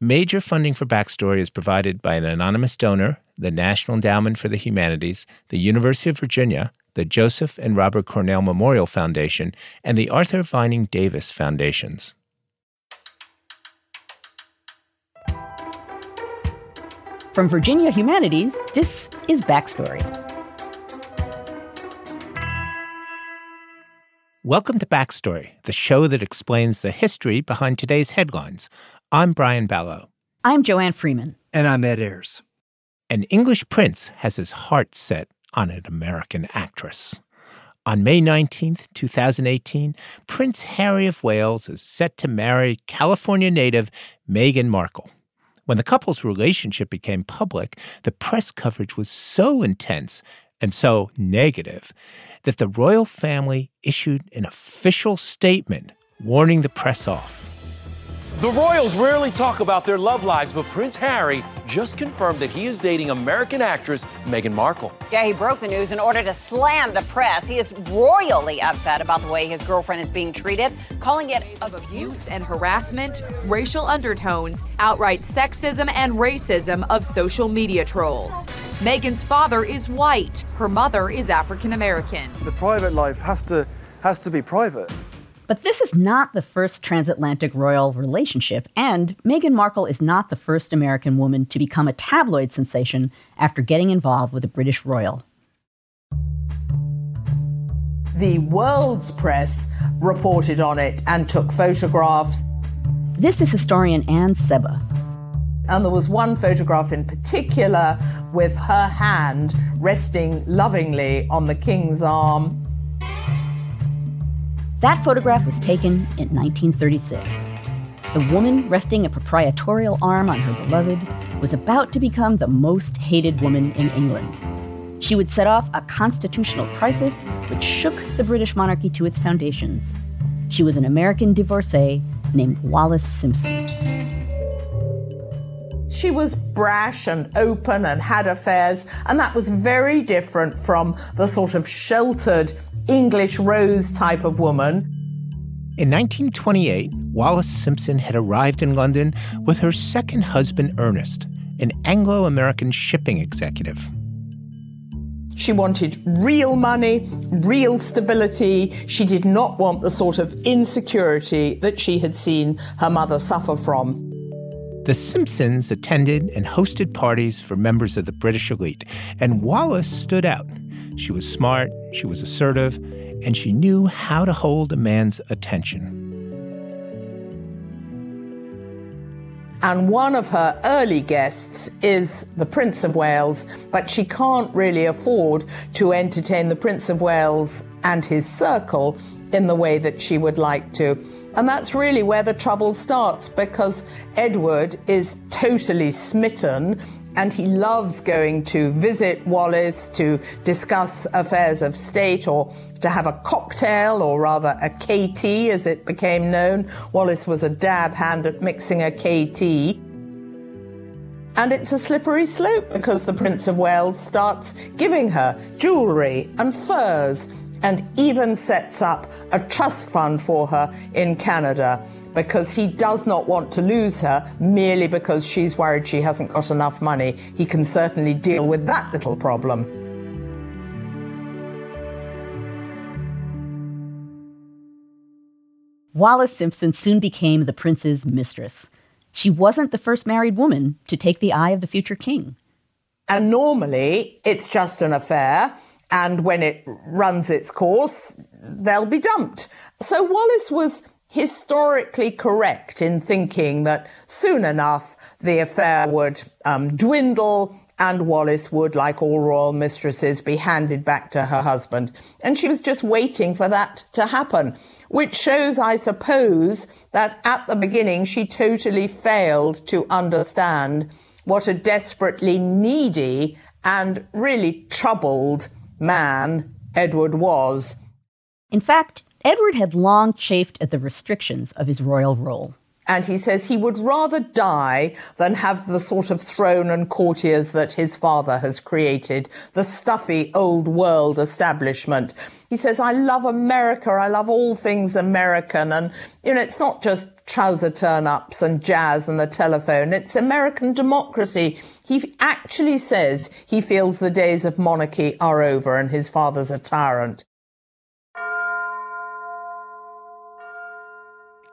Major funding for Backstory is provided by an anonymous donor, the National Endowment for the Humanities, the University of Virginia, the Joseph and Robert Cornell Memorial Foundation, and the Arthur Vining Davis Foundations. From Virginia Humanities, this is Backstory. Welcome to Backstory, the show that explains the history behind today's headlines. I'm Brian Balogh. I'm Joanne Freeman. And I'm Ed Ayers. An English prince has his heart set on an American actress. On May 19, 2018, Prince Harry of Wales is set to marry California native Meghan Markle. When the couple's relationship became public, the press coverage was so intense and so negative that the royal family issued an official statement warning the press off. The Royals rarely talk about their love lives, but Prince Harry just confirmed that he is dating American actress Meghan Markle. Yeah, he broke the news in order to slam the press. He is royally upset about the way his girlfriend is being treated, calling it of abuse and harassment, racial undertones, outright sexism and racism of social media trolls. Meghan's father is white, her mother is African American. The private life has to has to be private. But this is not the first transatlantic royal relationship, and Meghan Markle is not the first American woman to become a tabloid sensation after getting involved with a British royal. The world's press reported on it and took photographs. This is historian Anne Seba. And there was one photograph in particular with her hand resting lovingly on the king's arm. That photograph was taken in 1936. The woman resting a proprietorial arm on her beloved was about to become the most hated woman in England. She would set off a constitutional crisis which shook the British monarchy to its foundations. She was an American divorcee named Wallis Simpson. She was brash and open and had affairs, and that was very different from the sort of sheltered English rose type of woman. In 1928, Wallis Simpson had arrived in London with her second husband, Ernest, an Anglo American shipping executive. She wanted real money, real stability. She did not want the sort of insecurity that she had seen her mother suffer from. The Simpsons attended and hosted parties for members of the British elite, and Wallis stood out. She was smart, she was assertive, and she knew how to hold a man's attention. And one of her early guests is the Prince of Wales, but she can't really afford to entertain the Prince of Wales and his circle in the way that she would like to. And that's really where the trouble starts because Edward is totally smitten and he loves going to visit Wallis to discuss affairs of state or to have a cocktail, or rather a KT as it became known. Wallis was a dab hand at mixing a KT. And it's a slippery slope because the Prince of Wales starts giving her jewellery and furs and even sets up a trust fund for her in Canada because he does not want to lose her merely because she's worried she hasn't got enough money. He can certainly deal with that little problem. Wallis Simpson soon became the prince's mistress. She wasn't the first married woman to take the eye of the future king. And normally it's just an affair, and when it runs its course, they'll be dumped. So Wallis was historically correct in thinking that soon enough the affair would um, dwindle and Wallis would, like all royal mistresses, be handed back to her husband. And she was just waiting for that to happen, which shows, I suppose, that at the beginning she totally failed to understand what a desperately needy and really troubled man Edward was. In fact, Edward had long chafed at the restrictions of his royal role. And he says he would rather die than have the sort of throne and courtiers that his father has created, the stuffy old world establishment. He says, I love America. I love all things American. And, you know, it's not just trouser turn ups and jazz and the telephone. It's American democracy. He actually says he feels the days of monarchy are over and his father's a tyrant.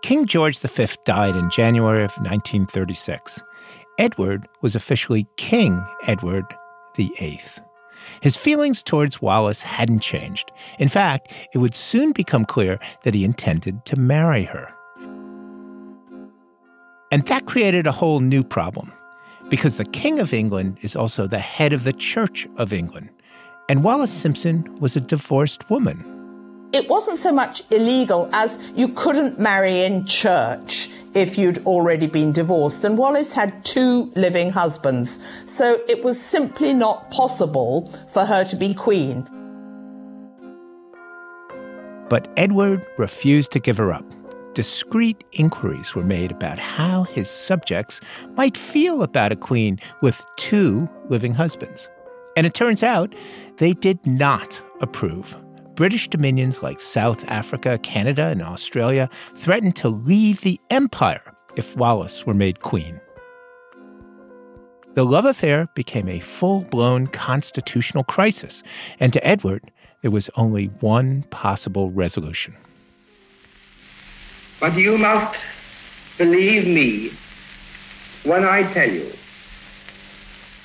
King George V died in January of 1936. Edward was officially King Edward VIII. His feelings towards Wallis hadn't changed. In fact, it would soon become clear that he intended to marry her. And that created a whole new problem, because the King of England is also the head of the Church of England, and Wallis Simpson was a divorced woman it wasn't so much illegal as you couldn't marry in church if you'd already been divorced. And Wallis had two living husbands. So it was simply not possible for her to be queen. But Edward refused to give her up. Discreet inquiries were made about how his subjects might feel about a queen with two living husbands. And it turns out they did not approve. British dominions like South Africa, Canada, and Australia threatened to leave the empire if Wallis were made queen. The love affair became a full blown constitutional crisis, and to Edward, there was only one possible resolution. But you must believe me when I tell you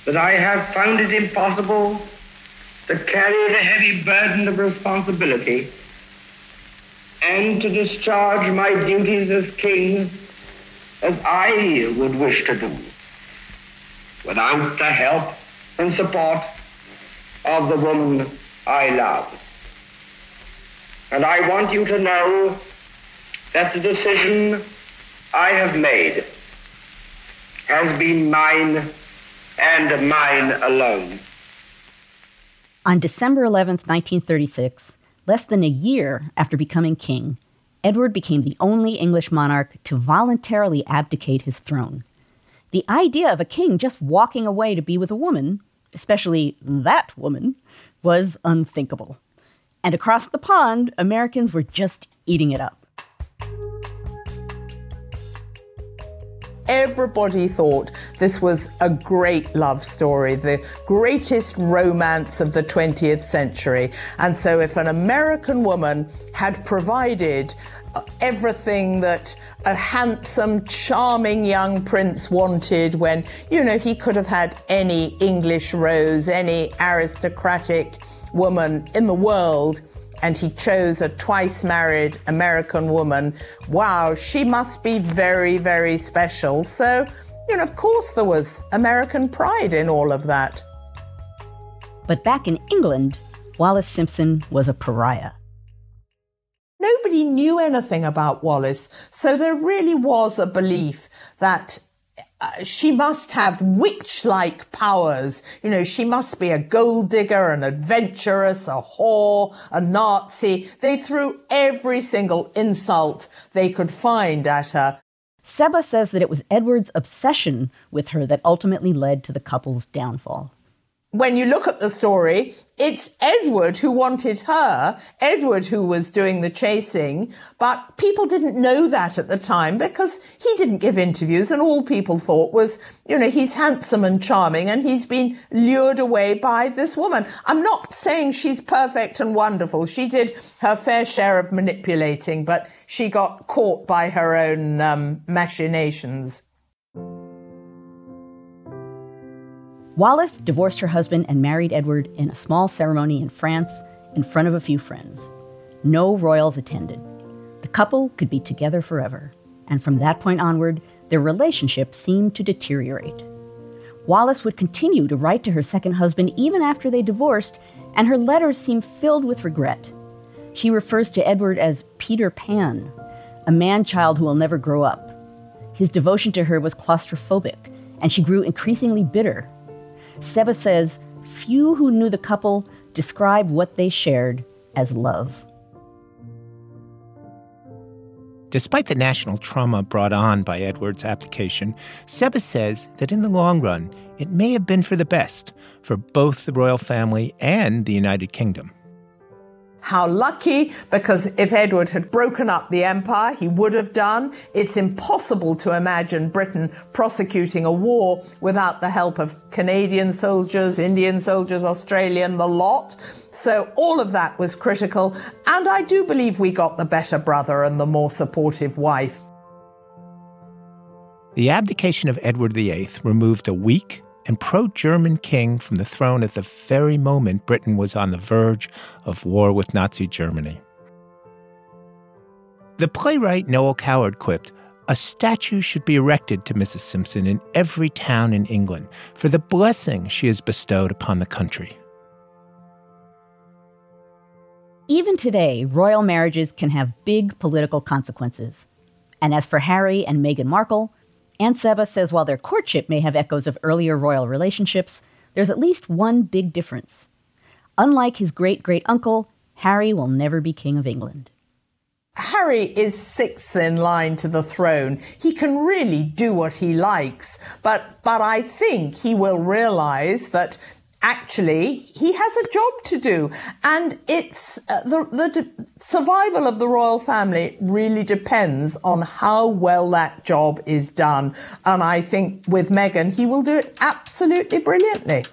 that I have found it impossible to carry the heavy burden of responsibility and to discharge my duties as king as I would wish to do without the help and support of the woman I love. And I want you to know that the decision I have made has been mine and mine alone. On December 11, 1936, less than a year after becoming king, Edward became the only English monarch to voluntarily abdicate his throne. The idea of a king just walking away to be with a woman, especially that woman, was unthinkable. And across the pond, Americans were just eating it up. Everybody thought this was a great love story, the greatest romance of the 20th century. And so, if an American woman had provided uh, everything that a handsome, charming young prince wanted when, you know, he could have had any English rose, any aristocratic woman in the world and he chose a twice married American woman. Wow, she must be very, very special. So, you know, of course there was American pride in all of that. But back in England, Wallis Simpson was a pariah. Nobody knew anything about Wallis, so there really was a belief that uh, she must have witch like powers. You know, she must be a gold digger, an adventuress, a whore, a Nazi. They threw every single insult they could find at her. Seba says that it was Edward's obsession with her that ultimately led to the couple's downfall when you look at the story, it's Edward who wanted her, Edward who was doing the chasing, but people didn't know that at the time because he didn't give interviews and all people thought was, you know, he's handsome and charming and he's been lured away by this woman. I'm not saying she's perfect and wonderful. She did her fair share of manipulating, but she got caught by her own um, machinations. Wallis divorced her husband and married Edward in a small ceremony in France in front of a few friends. No royals attended. The couple could be together forever, and from that point onward, their relationship seemed to deteriorate. Wallis would continue to write to her second husband even after they divorced, and her letters seem filled with regret. She refers to Edward as Peter Pan, a man child who will never grow up. His devotion to her was claustrophobic, and she grew increasingly bitter Seba says few who knew the couple describe what they shared as love. Despite the national trauma brought on by Edward's abdication, Seba says that in the long run, it may have been for the best for both the royal family and the United Kingdom. How lucky, because if Edward had broken up the empire, he would have done. It's impossible to imagine Britain prosecuting a war without the help of Canadian soldiers, Indian soldiers, Australian, the lot. So all of that was critical. And I do believe we got the better brother and the more supportive wife. The abdication of Edward VIII removed a weak and pro German king from the throne at the very moment Britain was on the verge of war with Nazi Germany. The playwright Noel Coward quipped, a statue should be erected to Mrs. Simpson in every town in England for the blessing she has bestowed upon the country. Even today, royal marriages can have big political consequences. And as for Harry and Meghan Markle, Anne Seba says while their courtship may have echoes of earlier royal relationships, there's at least one big difference. Unlike his great great uncle, Harry will never be King of England. Harry is sixth in line to the throne. He can really do what he likes, but but I think he will realize that actually he has a job to do. And it's uh, the, the survival of the royal family really depends on how well that job is done. And i think with meghan he will do it absolutely brilliantly.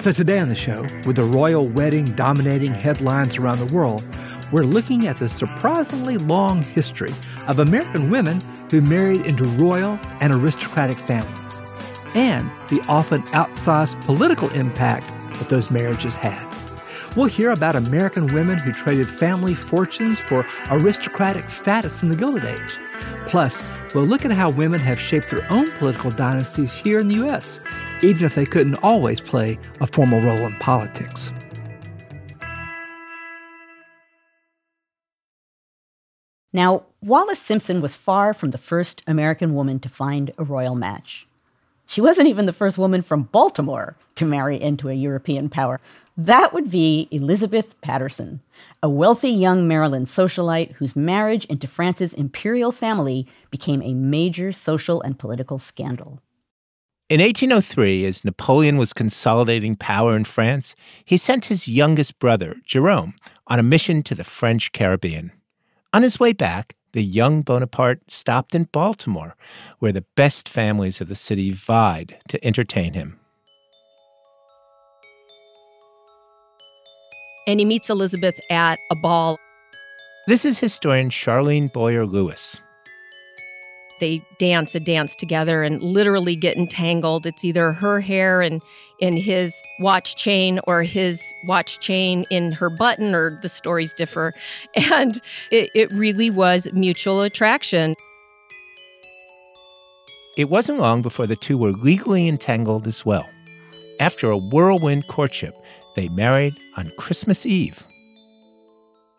So, today on the show, with the royal wedding dominating headlines around the world, we're looking at the surprisingly long history of American women who married into royal and aristocratic families, and the often outsized political impact that those marriages had. We'll hear about American women who traded family fortunes for aristocratic status in the Gilded Age. Plus, we'll look at how women have shaped their own political dynasties here in the U.S., even if they couldn't always play a formal role in politics. Now, Wallis Simpson was far from the first American woman to find a royal match. She wasn't even the first woman from Baltimore to marry into a European power. That would be Elizabeth Patterson, a wealthy young Maryland socialite whose marriage into France's imperial family became a major social and political scandal. In 1803, as Napoleon was consolidating power in France, he sent his youngest brother, Jerome, on a mission to the French Caribbean. On his way back, the young Bonaparte stopped in Baltimore, where the best families of the city vied to entertain him. And he meets Elizabeth at a ball. This is historian Charlene Boyer Lewis. They dance a dance together and literally get entangled. It's either her hair and in his watch chain or his watch chain in her button, or the stories differ. And it, it really was mutual attraction. It wasn't long before the two were legally entangled as well. After a whirlwind courtship, they married on Christmas Eve.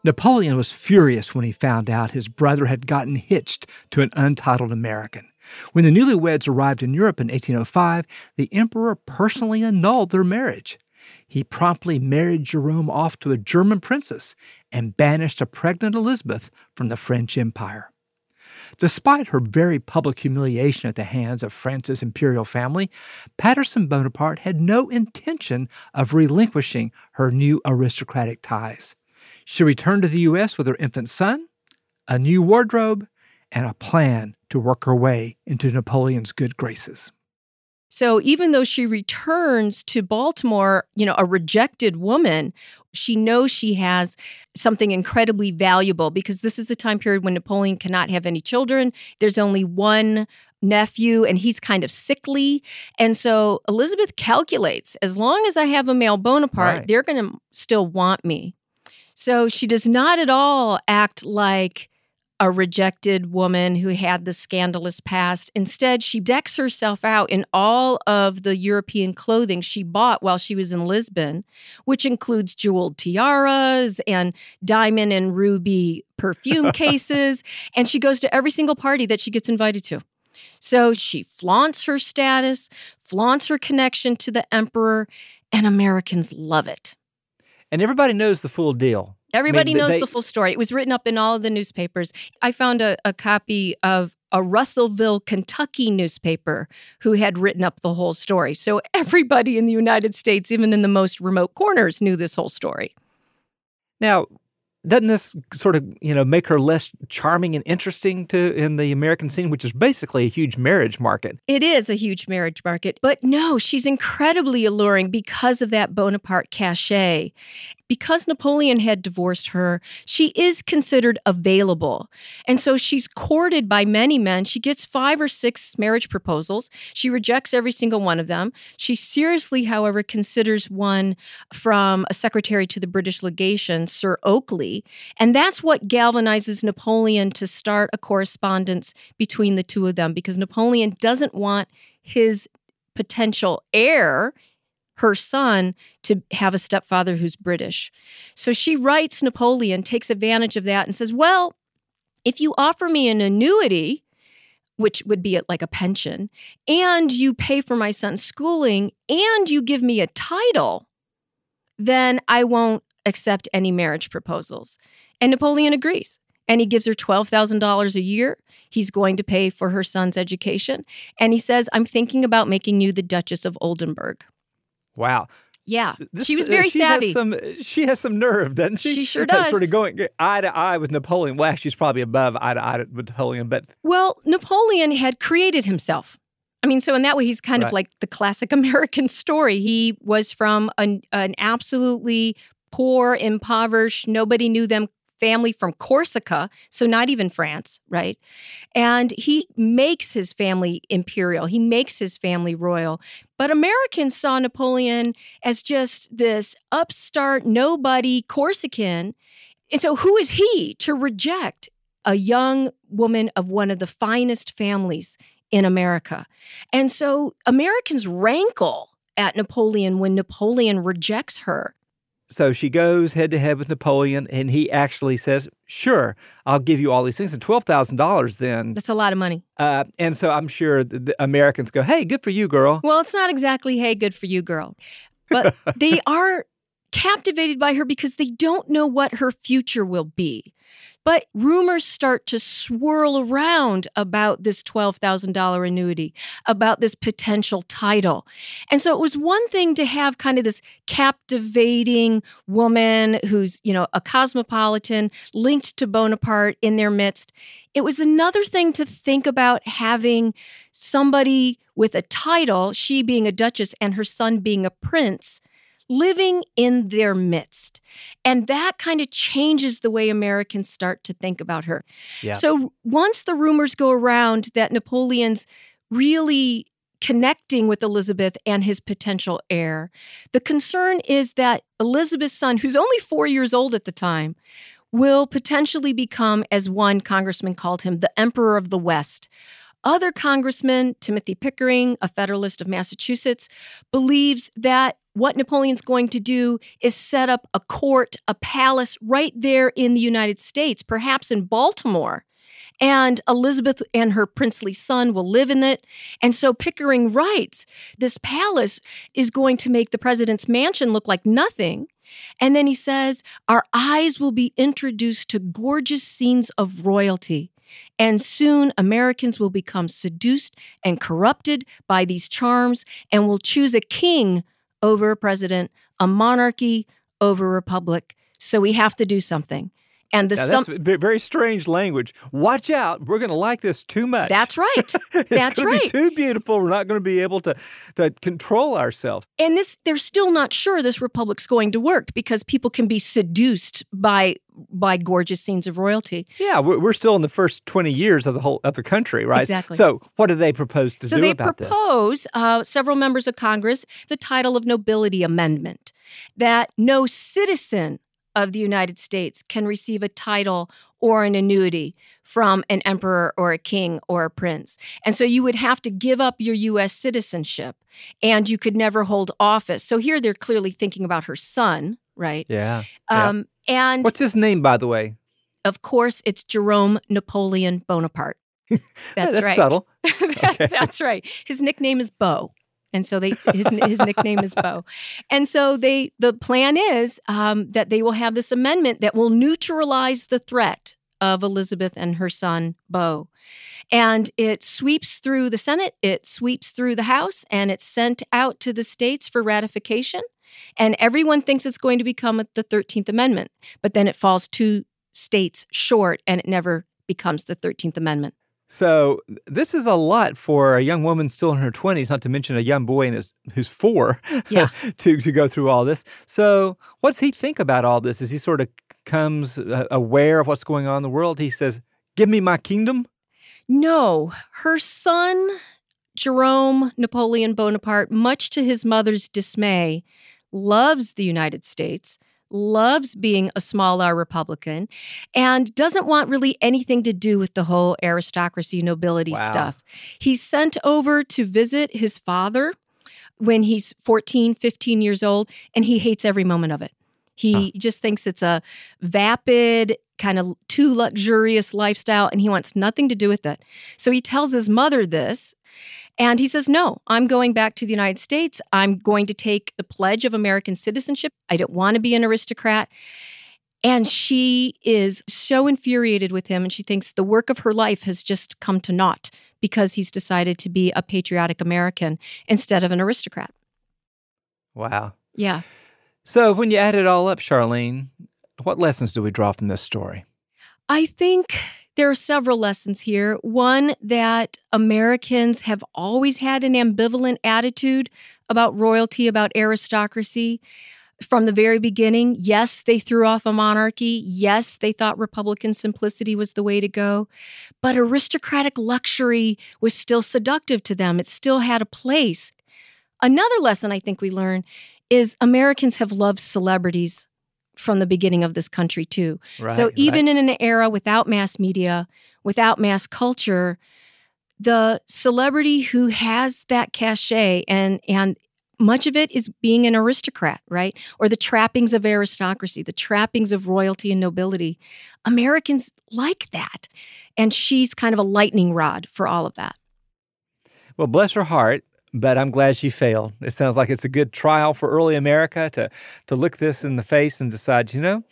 Napoleon was furious when he found out his brother had gotten hitched to an untitled American. When the newlyweds arrived in Europe in 1805, the emperor personally annulled their marriage. He promptly married Jerome off to a German princess and banished a pregnant Elizabeth from the French Empire. Despite her very public humiliation at the hands of France's imperial family, Patterson Bonaparte had no intention of relinquishing her new aristocratic ties. She returned to the U.S. with her infant son, a new wardrobe, and a plan to work her way into Napoleon's good graces. So even though she returns to Baltimore, you know, a rejected woman, she knows she has something incredibly valuable because this is the time period when Napoleon cannot have any children. There's only one nephew and he's kind of sickly. And so Elizabeth calculates as long as I have a male Bonaparte, right. they're going to still want me. So she does not at all act like a rejected woman who had the scandalous past. Instead, she decks herself out in all of the European clothing she bought while she was in Lisbon, which includes jeweled tiaras and diamond and ruby perfume cases. And she goes to every single party that she gets invited to. So she flaunts her status, flaunts her connection to the emperor, and Americans love it. And everybody knows the full deal. Everybody I mean, knows they- the full story. It was written up in all of the newspapers. I found a, a copy of a Russellville, Kentucky newspaper who had written up the whole story. So everybody in the United States, even in the most remote corners, knew this whole story. Now, doesn't this sort of you know make her less charming and interesting to in the American scene, which is basically a huge marriage market? It is a huge marriage market, but no, she's incredibly alluring because of that Bonaparte cachet. Because Napoleon had divorced her, she is considered available. And so she's courted by many men. She gets five or six marriage proposals. She rejects every single one of them. She seriously, however, considers one from a secretary to the British legation, Sir Oakley. And that's what galvanizes Napoleon to start a correspondence between the two of them because Napoleon doesn't want his potential heir, her son, to have a stepfather who's British. So she writes Napoleon, takes advantage of that, and says, Well, if you offer me an annuity, which would be like a pension, and you pay for my son's schooling, and you give me a title, then I won't accept any marriage proposals. And Napoleon agrees. And he gives her $12,000 a year. He's going to pay for her son's education. And he says, I'm thinking about making you the Duchess of Oldenburg. Wow. Yeah. This- she was uh, very she savvy. Has some, she has some nerve, doesn't she? She sure does. Sort of going eye to eye with Napoleon. Well, she's probably above eye to eye with Napoleon, but Well, Napoleon had created himself. I mean, so in that way, he's kind of like the classic American story. He was from an, an absolutely poor, impoverished, nobody knew them family from Corsica, so not even France, right? And he makes his family imperial, he makes his family royal. But Americans saw Napoleon as just this upstart, nobody Corsican. And so, who is he to reject a young woman of one of the finest families in America? And so, Americans rankle at Napoleon when Napoleon rejects her. So she goes head to head with Napoleon, and he actually says, "Sure, I'll give you all these things." And twelve thousand dollars then. That's a lot of money. Uh, and so I'm sure the, the Americans go, "Hey, good for you, girl." Well, it's not exactly, hey, good for you, girl. But they are captivated by her because they don't know what her future will be. But rumors start to swirl around about this $12,000 annuity, about this potential title. And so it was one thing to have kind of this captivating woman who's, you know, a cosmopolitan linked to Bonaparte in their midst. It was another thing to think about having somebody with a title, she being a duchess and her son being a prince, living in their midst. And that kind of changes the way Americans start to think about her. Yeah. So once the rumors go around that Napoleon's really connecting with Elizabeth and his potential heir, the concern is that Elizabeth's son, who's only four years old at the time, will potentially become, as one congressman called him, the Emperor of the West. Other congressmen, Timothy Pickering, a Federalist of Massachusetts, believes that what Napoleon's going to do is set up a court, a palace right there in the United States, perhaps in Baltimore. And Elizabeth and her princely son will live in it. And so Pickering writes this palace is going to make the president's mansion look like nothing. And then he says, Our eyes will be introduced to gorgeous scenes of royalty. And soon Americans will become seduced and corrupted by these charms and will choose a king over a president, a monarchy over a republic. So we have to do something. And the Now, that's ve- very strange language. Watch out. We're going to like this too much. That's right. it's That's right. Be too beautiful. We're not going to be able to, to control ourselves. And this, they're still not sure this republic's going to work because people can be seduced by by gorgeous scenes of royalty. Yeah, we're, we're still in the first 20 years of the whole of the country, right? Exactly. So, what do they propose to so do they about this? propose uh, several members of Congress the title of nobility amendment that no citizen of the United States can receive a title or an annuity from an emperor or a king or a prince. And so you would have to give up your US citizenship and you could never hold office. So here they're clearly thinking about her son, right? Yeah. yeah. Um, and What's his name, by the way? of course, it's Jerome Napoleon Bonaparte. That's, that's right. subtle. That- That's right. His nickname is Bo. And so they his, his nickname is Bo. And so they the plan is um, that they will have this amendment that will neutralize the threat of Elizabeth and her son Bo. And it sweeps through the Senate, it sweeps through the House, and it's sent out to the states for ratification. And everyone thinks it's going to become the 13th Amendment, but then it falls two states short and it never becomes the 13th Amendment. So this is a lot for a young woman still in her 20s, not to mention a young boy in his, who's four, yeah. to, to go through all this. So what's he think about all this as he sort of comes uh, aware of what's going on in the world? He says, give me my kingdom? No, her son, Jerome Napoleon Bonaparte, much to his mother's dismay, loves the United States loves being a small r Republican and doesn't want really anything to do with the whole aristocracy, nobility wow. stuff. He's sent over to visit his father when he's 14, 15 years old, and he hates every moment of it. He just thinks it's a vapid, kind of too luxurious lifestyle, and he wants nothing to do with it. So he tells his mother this, and he says, No, I'm going back to the United States. I'm going to take the pledge of American citizenship. I don't want to be an aristocrat. And she is so infuriated with him, and she thinks the work of her life has just come to naught because he's decided to be a patriotic American instead of an aristocrat. Wow. Yeah. So, when you add it all up, Charlene, what lessons do we draw from this story? I think there are several lessons here. One, that Americans have always had an ambivalent attitude about royalty, about aristocracy. From the very beginning, yes, they threw off a monarchy. Yes, they thought Republican simplicity was the way to go. But aristocratic luxury was still seductive to them, it still had a place. Another lesson I think we learn is Americans have loved celebrities from the beginning of this country too. Right, so even right. in an era without mass media, without mass culture, the celebrity who has that cachet and and much of it is being an aristocrat, right? Or the trappings of aristocracy, the trappings of royalty and nobility. Americans like that. And she's kind of a lightning rod for all of that. Well, bless her heart but I'm glad she failed. It sounds like it's a good trial for early America to to look this in the face and decide, you know,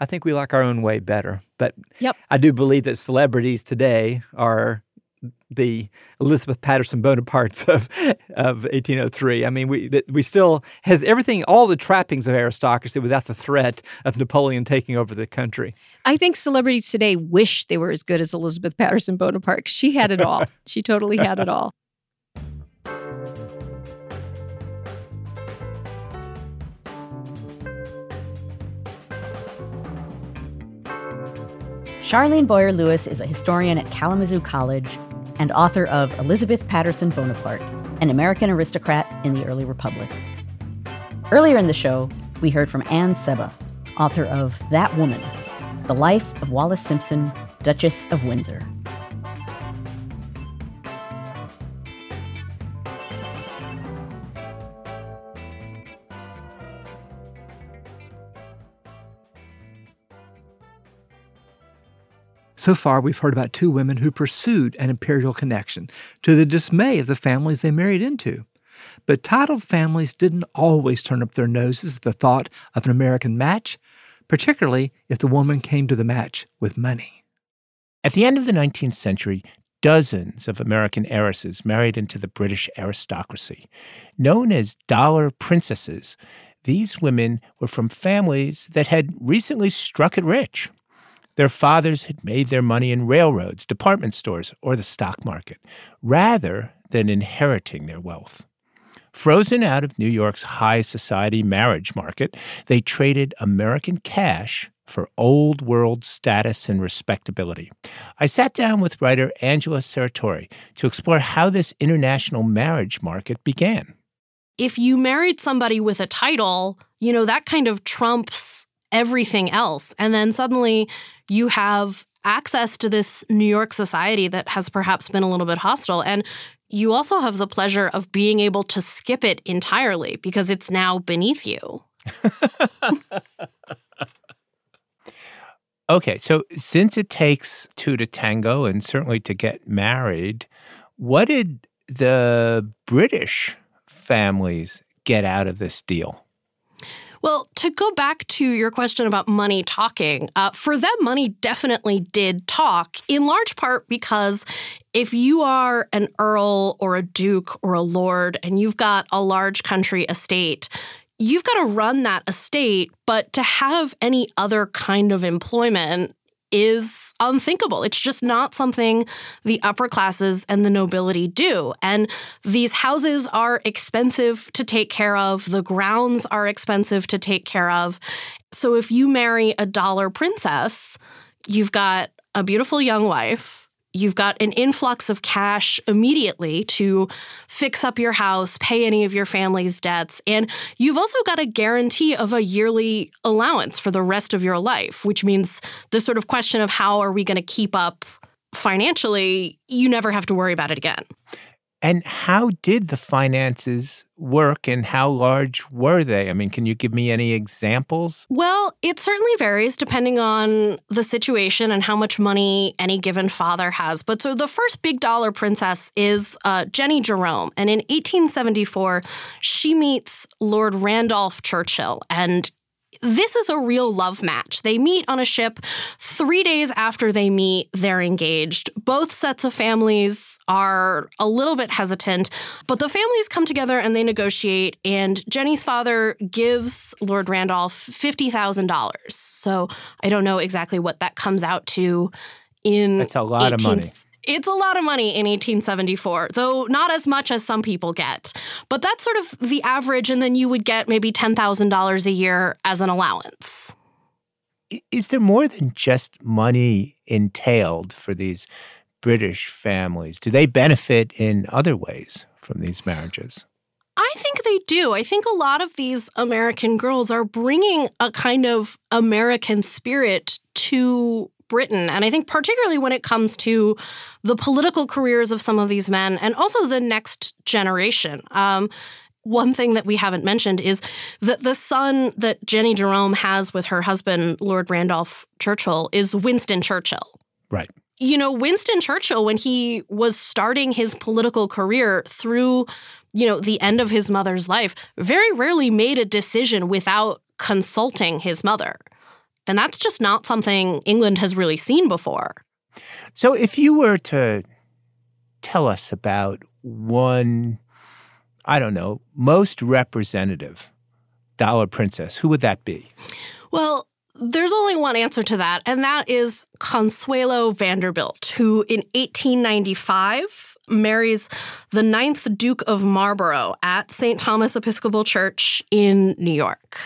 I think we like our own way better. But yep. I do believe that celebrities today are the Elizabeth Patterson Bonapartes of of 1803. I mean, we that we still has everything, all the trappings of aristocracy without the threat of Napoleon taking over the country. I think celebrities today wish they were as good as Elizabeth Patterson Bonaparte. She had it all. she totally had it all. Charlene Boyer Lewis is a historian at Kalamazoo College and author of Elizabeth Patterson Bonaparte, an American aristocrat in the early republic. Earlier in the show, we heard from Anne Seba, author of That Woman The Life of Wallis Simpson, Duchess of Windsor. So far, we've heard about two women who pursued an imperial connection to the dismay of the families they married into. But titled families didn't always turn up their noses at the thought of an American match, particularly if the woman came to the match with money. At the end of the 19th century, dozens of American heiresses married into the British aristocracy. Known as dollar princesses, these women were from families that had recently struck it rich. Their fathers had made their money in railroads, department stores, or the stock market, rather than inheriting their wealth. Frozen out of New York's high society marriage market, they traded American cash for old world status and respectability. I sat down with writer Angela Serratore to explore how this international marriage market began. If you married somebody with a title, you know, that kind of trumps everything else. And then suddenly you have access to this New York society that has perhaps been a little bit hostile. And you also have the pleasure of being able to skip it entirely because it's now beneath you. okay, so since it takes two to tango and certainly to get married, what did the British families get out of this deal? Well, to go back to your question about money talking, uh, for them, money definitely did talk, in large part because if you are an earl or a duke or a lord and you've got a large country estate, you've got to run that estate, but to have any other kind of employment is unthinkable. It's just not something the upper classes and the nobility do. And these houses are expensive to take care of, the grounds are expensive to take care of. So if you marry a dollar princess, you've got a beautiful young wife you've got an influx of cash immediately to fix up your house, pay any of your family's debts, and you've also got a guarantee of a yearly allowance for the rest of your life, which means the sort of question of how are we going to keep up financially, you never have to worry about it again. And how did the finances work and how large were they? I mean, can you give me any examples? Well, it certainly varies depending on the situation and how much money any given father has. But so the first big dollar princess is uh, Jennie Jerome. And in 1874, she meets Lord Randolph Churchill. And this is a real love match. They meet on a ship. Three days after they meet, they're engaged. Both sets of families are a little bit hesitant, but the families come together and they negotiate. And Jennie's father gives Lord Randolph $50,000. So I don't know exactly what that comes out to in. That's a lot 18th, of money. It's a lot of money in 1874, though not as much as some people get. But that's sort of the average, and then you would get maybe $10,000 a year as an allowance. Is there more than just money entailed for these British families? Do they benefit in other ways from these marriages? I think they do. I think a lot of these American girls are bringing a kind of American spirit to Britain. And I think, particularly when it comes to the political careers of some of these men and also the next generation. Um, one thing that we haven't mentioned is that the son that Jennie Jerome has with her husband, Lord Randolph Churchill, is Winston Churchill. Right. You know, Winston Churchill, when he was starting his political career through, you know, the end of his mother's life, very rarely made a decision without consulting his mother. And that's just not something England has really seen before. So, if you were to tell us about one, I don't know, most representative dollar princess, who would that be? Well, there's only one answer to that, and that is Consuelo Vanderbilt, who in 1895 marries the ninth Duke of Marlborough at St. Thomas Episcopal Church in New York.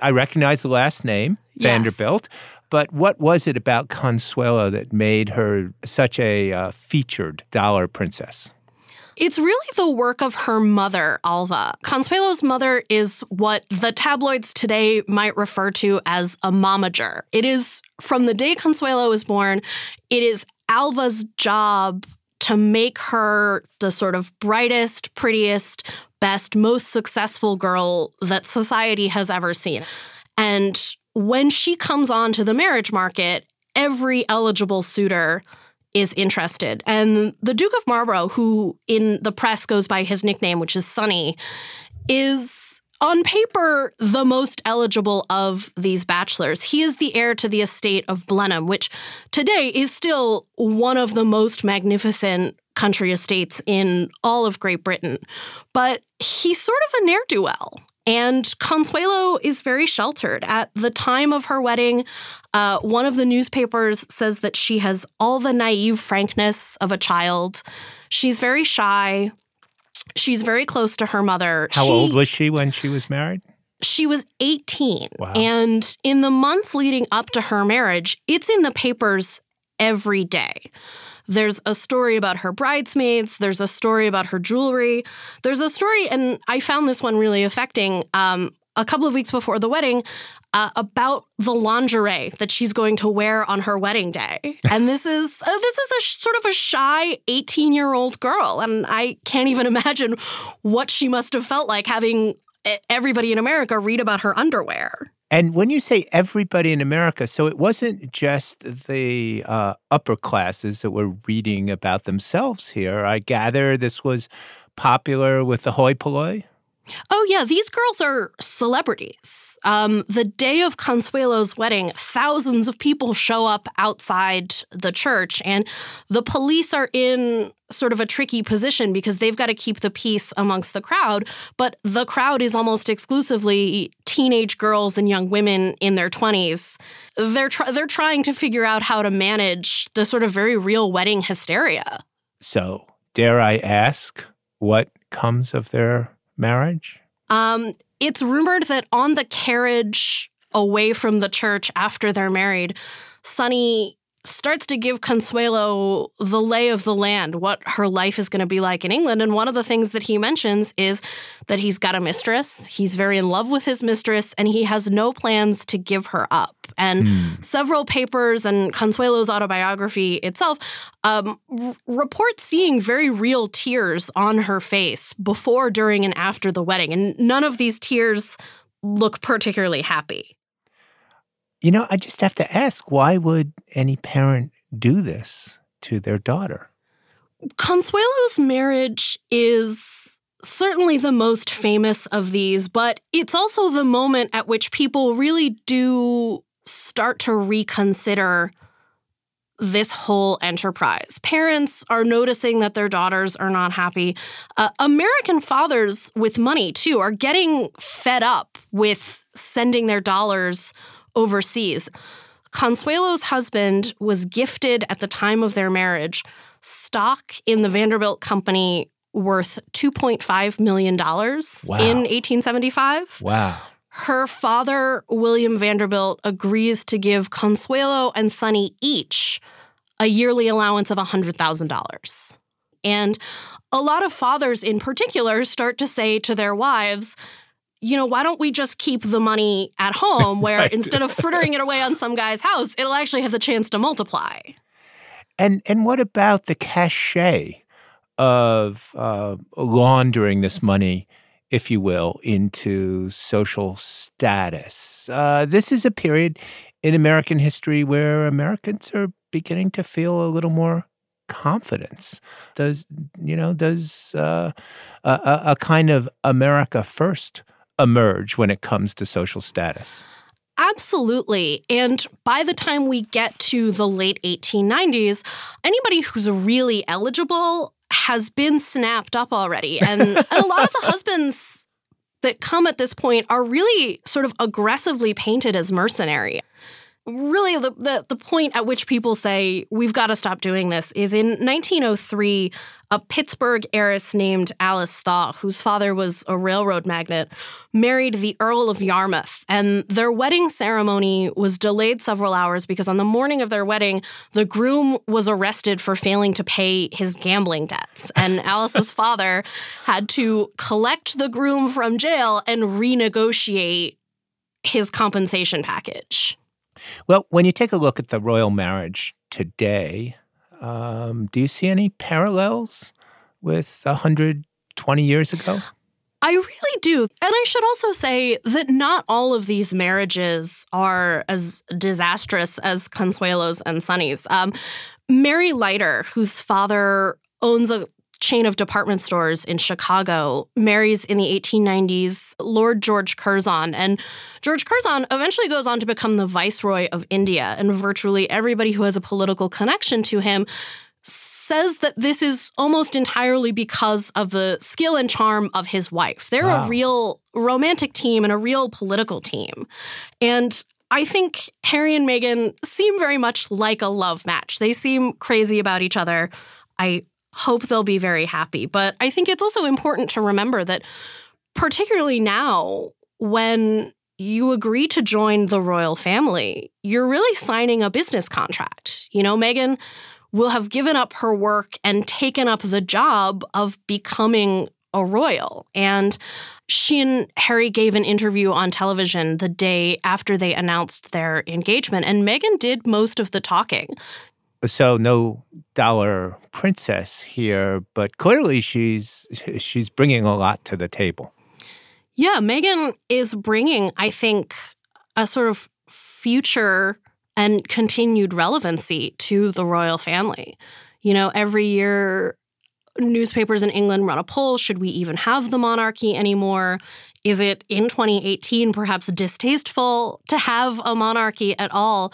I recognize the last name, yes. Vanderbilt. But what was it about Consuelo that made her such a uh, featured dollar princess? It's really the work of her mother, Alva. Consuelo's mother is what the tabloids today might refer to as a momager. It is from the day Consuelo was born, it is Alva's job to make her the sort of brightest, prettiest, best, most successful girl that society has ever seen. And when she comes onto the marriage market, every eligible suitor is interested. And the Duke of Marlborough, who in the press goes by his nickname, which is Sonny, is on paper the most eligible of these bachelors. He is the heir to the estate of Blenheim, which today is still one of the most magnificent country estates in all of Great Britain. But he's sort of a ne'er do well. And Consuelo is very sheltered. At the time of her wedding, uh, one of the newspapers says that she has all the naive frankness of a child. She's very shy. She's very close to her mother. How she, old was she when she was married? She was 18. Wow. And in the months leading up to her marriage, it's in the papers every day. There's a story about her bridesmaids. There's a story about her jewelry. There's a story, and I found this one really affecting. Um, a couple of weeks before the wedding, uh, about the lingerie that she's going to wear on her wedding day. And this is uh, this is a sh- sort of a shy 18-year-old girl and I can't even imagine what she must have felt like having everybody in America read about her underwear. And when you say everybody in America, so it wasn't just the uh, upper classes that were reading about themselves here. I gather this was popular with the hoi polloi? Oh, yeah. These girls are celebrities. Um, the day of Consuelo's wedding, thousands of people show up outside the church, and the police are in sort of a tricky position because they've got to keep the peace amongst the crowd. But the crowd is almost exclusively teenage girls and young women in their 20s. They're, tr- they're trying to figure out how to manage the sort of very real wedding hysteria. So, dare I ask, what comes of their marriage? Um, it's rumored that on the carriage away from the church after they're married, Sonny starts to give Consuelo the lay of the land, what her life is going to be like in England. And one of the things that he mentions is that he's got a mistress, he's very in love with his mistress, and he has no plans to give her up. And mm. several papers and Consuelo's autobiography itself um, r- report seeing very real tears on her face before, during, and after the wedding. And none of these tears look particularly happy. You know, I just have to ask why would any parent do this to their daughter? Consuelo's marriage is certainly the most famous of these, but it's also the moment at which people really do start to reconsider this whole enterprise. Parents are noticing that their daughters are not happy. Uh, American fathers with money, too, are getting fed up with sending their dollars overseas. Consuelo's husband was gifted at the time of their marriage stock in the Vanderbilt company worth $2.5 million wow. in 1875. Wow. Her father, William Vanderbilt, agrees to give Consuelo and Sonny each a yearly allowance of $100,000. And a lot of fathers in particular start to say to their wives, you know, why don't we just keep the money at home where right. instead of frittering it away on some guy's house, it'll actually have the chance to multiply? And and what about the cachet of uh, laundering this money, if you will, into social status? Uh, this is a period in American history where Americans are beginning to feel a little more confidence. Does you know? Does uh, a, a kind of America first emerge when it comes to social status. Absolutely. And by the time we get to the late 1890s, anybody who's really eligible has been snapped up already. And, and a lot of the husbands that come at this point are really sort of aggressively painted as mercenary really the, the, the point at which people say we've got to stop doing this is in 1903 a pittsburgh heiress named alice thaw whose father was a railroad magnate married the earl of yarmouth. And their wedding ceremony was delayed several hours because on the morning of their wedding the groom was arrested for failing to pay his gambling debts. And alice's father had to collect the groom from jail and renegotiate his compensation package well, when you take a look at the royal marriage today, um, do you see any parallels with 120 years ago? I really do. And I should also say that not all of these marriages are as disastrous as Consuelo's and Sonny's. Um, Mary Leiter, whose father owns a chain of department stores in Chicago, marries in the 1890s Lord George Curzon. And George Curzon eventually goes on to become the Viceroy of India. And virtually everybody who has a political connection to him says that this is almost entirely because of the skill and charm of his wife. They're wow. a real romantic team and a real political team. And I think Harry and Meghan seem very much like a love match. They seem crazy about each other. I hope they'll be very happy. But I think it's also important to remember that, particularly now, when you agree to join the royal family, you're really signing a business contract. You know, Meghan will have given up her work and taken up the job of becoming a royal. And she and Harry gave an interview on television the day after they announced their engagement, and Meghan did most of the talking. So no dollar princess here, but clearly she's she's bringing a lot to the table. Yeah, Meghan is bringing, I think, a sort of future and continued relevancy to the royal family. You know, every year newspapers in England run a poll should we even have the monarchy anymore? Is it in 2018 perhaps distasteful to have a monarchy at all?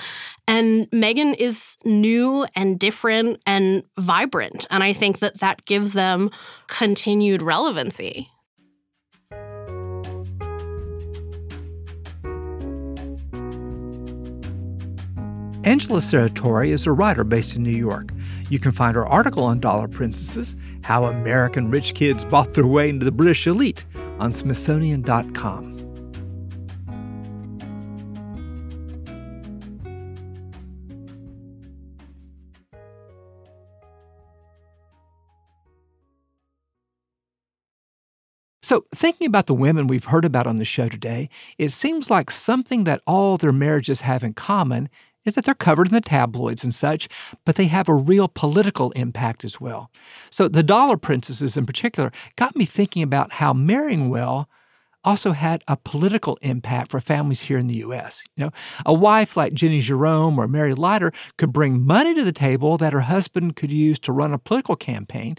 And Meghan is new and different and vibrant. And I think that that gives them continued relevancy. Angela Serratore is a writer based in New York. You can find her article on dollar princesses, How American Rich Kids Bought Their Way into the British Elite, on Smithsonian.com. So, thinking about the women we've heard about on the show today, it seems like something that all their marriages have in common is that they're covered in the tabloids and such, but they have a real political impact as well. So the dollar princesses in particular got me thinking about how marrying well also had a political impact for families here in the US. You know, a wife like Jennie Jerome or Mary Leiter could bring money to the table that her husband could use to run a political campaign,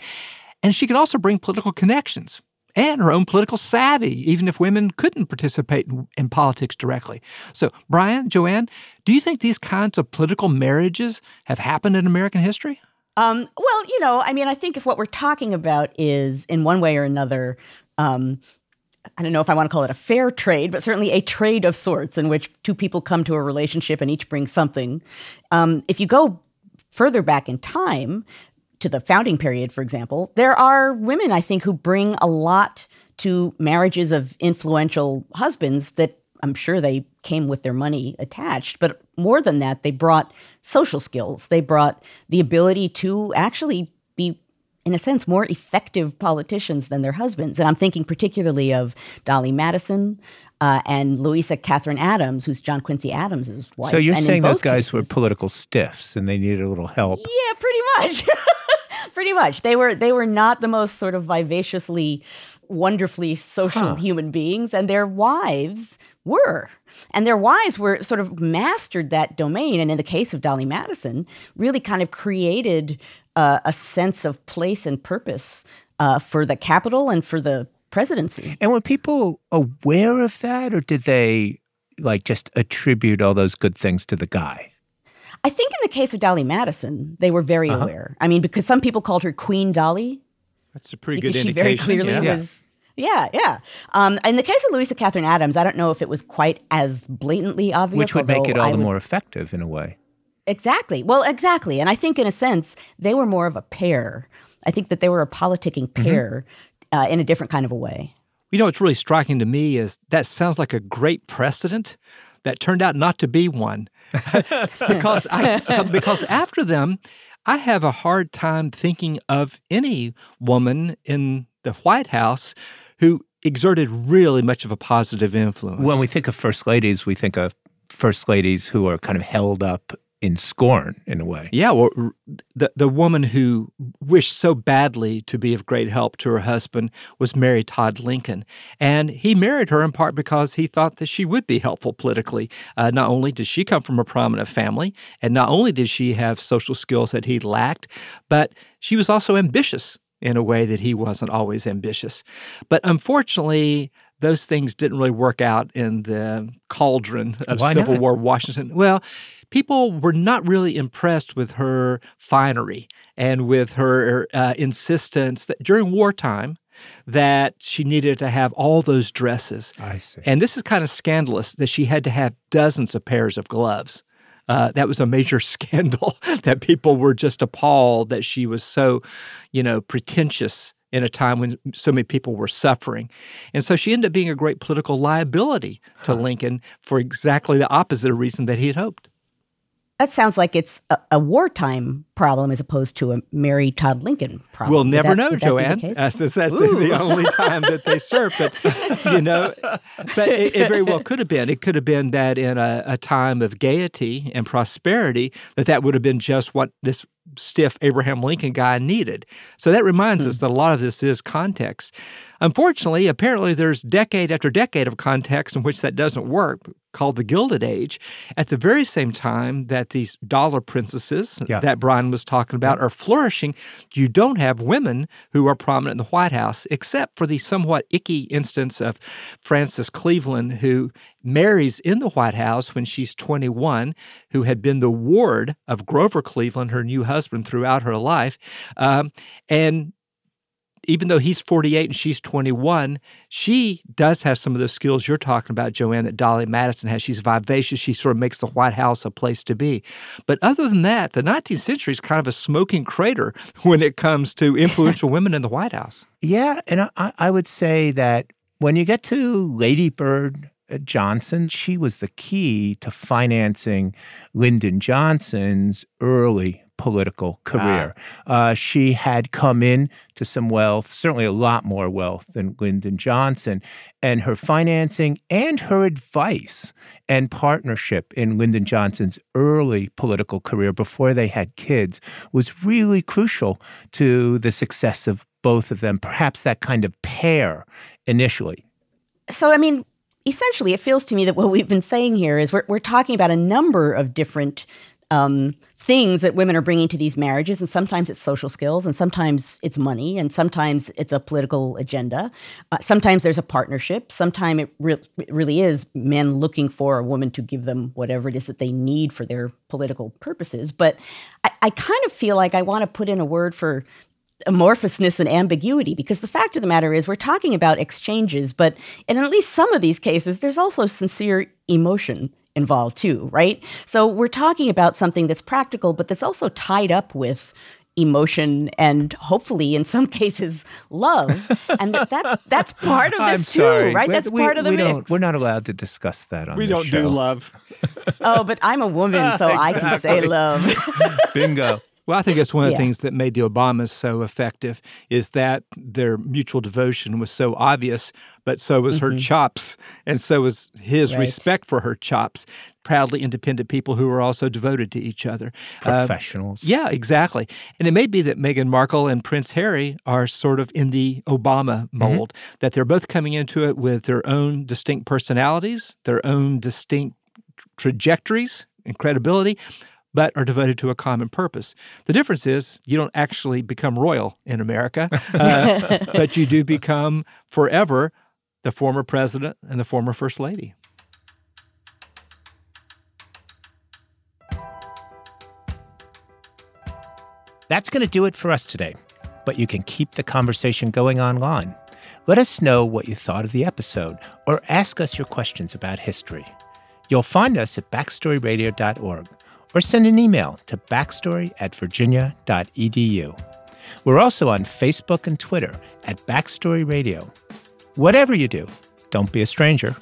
and she could also bring political connections and her own political savvy, even if women couldn't participate in, in, politics directly. So, Brian, Joanne, do you think these kinds of political marriages have happened in American history? Um, well, you know, I mean, I think if what we're talking about is in one way or another, um, I don't know if I want to call it a fair trade, but certainly a trade of sorts in which two people come to a relationship and each brings something. Um, if you go further back in time, to the founding period, for example, there are women, I think, who bring a lot to marriages of influential husbands that I'm sure they came with their money attached. But more than that, they brought social skills. They brought the ability to actually be, in a sense, more effective politicians than their husbands. And I'm thinking particularly of Dolley Madison. Uh, and Louisa Catherine Adams, who's John Quincy Adams' wife. So you're and saying those guys cases, were political stiffs and they needed a little help? Yeah, pretty much. pretty much. They were they were not the most sort of vivaciously, wonderfully social huh. human beings, and their wives were. And their wives were sort of mastered that domain. And in the case of Dolley Madison, really kind of created uh, a sense of place and purpose uh, for the capital and for the presidency. And were people aware of that, or did they like just attribute all those good things to the guy? I think in the case of Dolley Madison, they were very uh-huh. aware. I mean, because some people called her Queen Dolley. That's a pretty good indication. She very clearly yeah. was. Yeah, yeah. Um, in the case of Louisa Catherine Adams, I don't know if it was quite as blatantly obvious. Which would make it all I the would, more effective in a way. Exactly. Well, exactly. And I think, in a sense, they were more of a pair. I think that they were a politicking Mm-hmm. pair mm-hmm. Uh, in a different kind of a way. You know, what's really striking to me is that sounds like a great precedent that turned out not to be one. because I, because after them, I have a hard time thinking of any woman in the White House who exerted really much of a positive influence. When we think of first ladies, we think of first ladies who are kind of held up in scorn in a way. Yeah, well, the the woman who wished so badly to be of great help to her husband was Mary Todd Lincoln, and he married her in part because he thought that she would be helpful politically. Uh, not only did she come from a prominent family, and not only did she have social skills that he lacked, but she was also ambitious in a way that he wasn't always ambitious. But unfortunately, those things didn't really work out in the cauldron of Why Civil not? War Washington. Well, people were not really impressed with her finery and with her uh, insistence that during wartime that she needed to have all those dresses. I see. And this is kind of scandalous that she had to have dozens of pairs of gloves. Uh, that was a major scandal that people were just appalled that she was so, you know, pretentious in a time when so many people were suffering. And so she ended up being a great political liability to. Lincoln for exactly the opposite reason that he had hoped. That sounds like it's a, a, wartime problem as opposed to a Mary Todd Lincoln problem. We'll never that, know, Joanne. Since that's Ooh. the only time that they served. But you know, but it, it, very well could have been. It could have been that in a, a time of gaiety and prosperity, that that would have been just what this stiff Abraham Lincoln guy needed. So that reminds hmm. us that a lot of this is context. Unfortunately, apparently there's decade after decade of context in which that doesn't work, called the Gilded Age, at the very same time that these dollar princesses Yeah. that Brian was talking about are flourishing, you don't have women who are prominent in the White House, except for the somewhat icky instance of Frances Cleveland, who marries in the White House when she's 21, who had been the ward of Grover Cleveland, her new husband, throughout her life. Um, and even though he's 48 and she's 21, she does have some of the skills you're talking about, Joanne, that Dolley Madison has. She's vivacious. She sort of makes the White House a place to be. But other than that, the 19th century is kind of a smoking crater when it comes to influential women in the White House. Yeah, and I, I would say that when you get to Lady Bird Johnson, she was the key to financing Lyndon Johnson's early political career. Uh, she had come in to some wealth, certainly a lot more wealth than Lyndon Johnson, and her financing and her advice and partnership in Lyndon Johnson's early political career before they had kids was really crucial to the success of both of them, perhaps that kind of pair initially. So, I mean, essentially, it feels to me that what we've been saying here is we're, we're talking about a number of different um, things that women are bringing to these marriages. And sometimes it's social skills, and sometimes it's money, and sometimes it's a political agenda. Uh, sometimes there's a partnership. Sometimes it, re- it really is men looking for a woman to give them whatever it is that they need for their political purposes. But I, I kind of feel like I want to put in a word for amorphousness and ambiguity because the fact of the matter is we're talking about exchanges but in at least some of these cases there's also sincere emotion involved too right so we're talking about something that's practical but that's also tied up with emotion and hopefully in some cases love and that, that's that's part of I'm this too sorry. right We- that's we- part of the we mix Don't, we're not allowed to discuss that on We this don't show. do love. oh but i'm a woman so i can say love Bingo. Well, I think that's one of the Yeah. things that made the Obamas so effective is that their mutual devotion was so obvious, but so was her chops, and so was his Right. respect for her chops. Proudly independent people who were also devoted to each other. Uh, Professionals. yeah, exactly. And it may be that Meghan Markle and Prince Harry are sort of in the Obama mold, that they're both coming into it with their own distinct personalities, their own distinct trajectories and credibility, but are devoted to a common purpose. The difference is you don't actually become royal in America, uh, but you do become forever the former president and the former first lady. That's going to do it for us today, but you can keep the conversation going online. Let us know what you thought of the episode or ask us your questions about history. You'll find us at backstoryradio.org or send an email to backstory at virginia.edu. We're also on Facebook and Twitter at Backstory Radio. Whatever you do, don't be a stranger.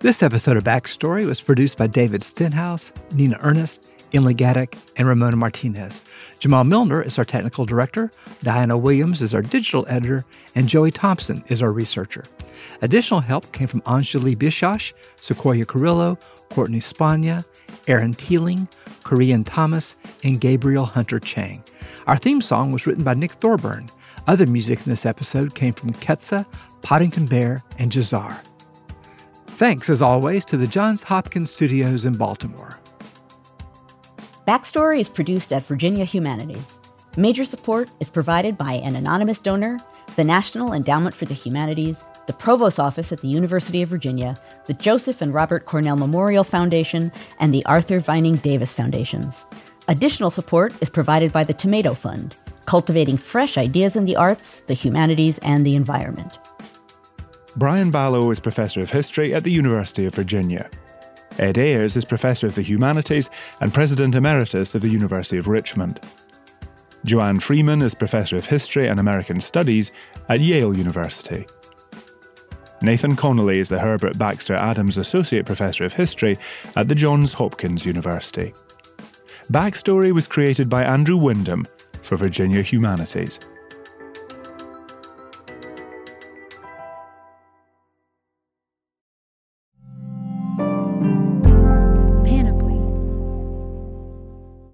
This episode of Backstory was produced by David Stenhouse, Nina Earnest, Emily Gadek, and Ramona Martinez. Jamal Millner is our technical director, Diana Williams is our digital editor, and Joey Thompson is our researcher. Additional help came from Anjali Bishash, Sequoia Carrillo, Courtney Spania, Aaron Teeling, Korean Thomas, and Gabriel Hunter Chang. Our theme song was written by Nick Thorburn. Other music in this episode came from Ketsa, Poddington Bear, and Jazar. Thanks, as always, to the Johns Hopkins Studios in Baltimore. Backstory is produced at Virginia Humanities. Major support is provided by an anonymous donor, the National Endowment for the Humanities, the Provost Office at the University of Virginia, the Joseph and Robert Cornell Memorial Foundation, and the Arthur Vining Davis Foundations. Additional support is provided by the Tomato Fund, cultivating fresh ideas in the arts, the humanities, and the environment. Brian Balogh is Professor of History at the University of Virginia. Ed Ayers is Professor of the Humanities and President Emeritus of the University of Richmond. Joanne Freeman is Professor of History and American Studies at Yale University. Nathan Connolly is the Herbert Baxter Adams Associate Professor of History at the Johns Hopkins University. Backstory was created by Andrew Wyndham for Virginia Humanities.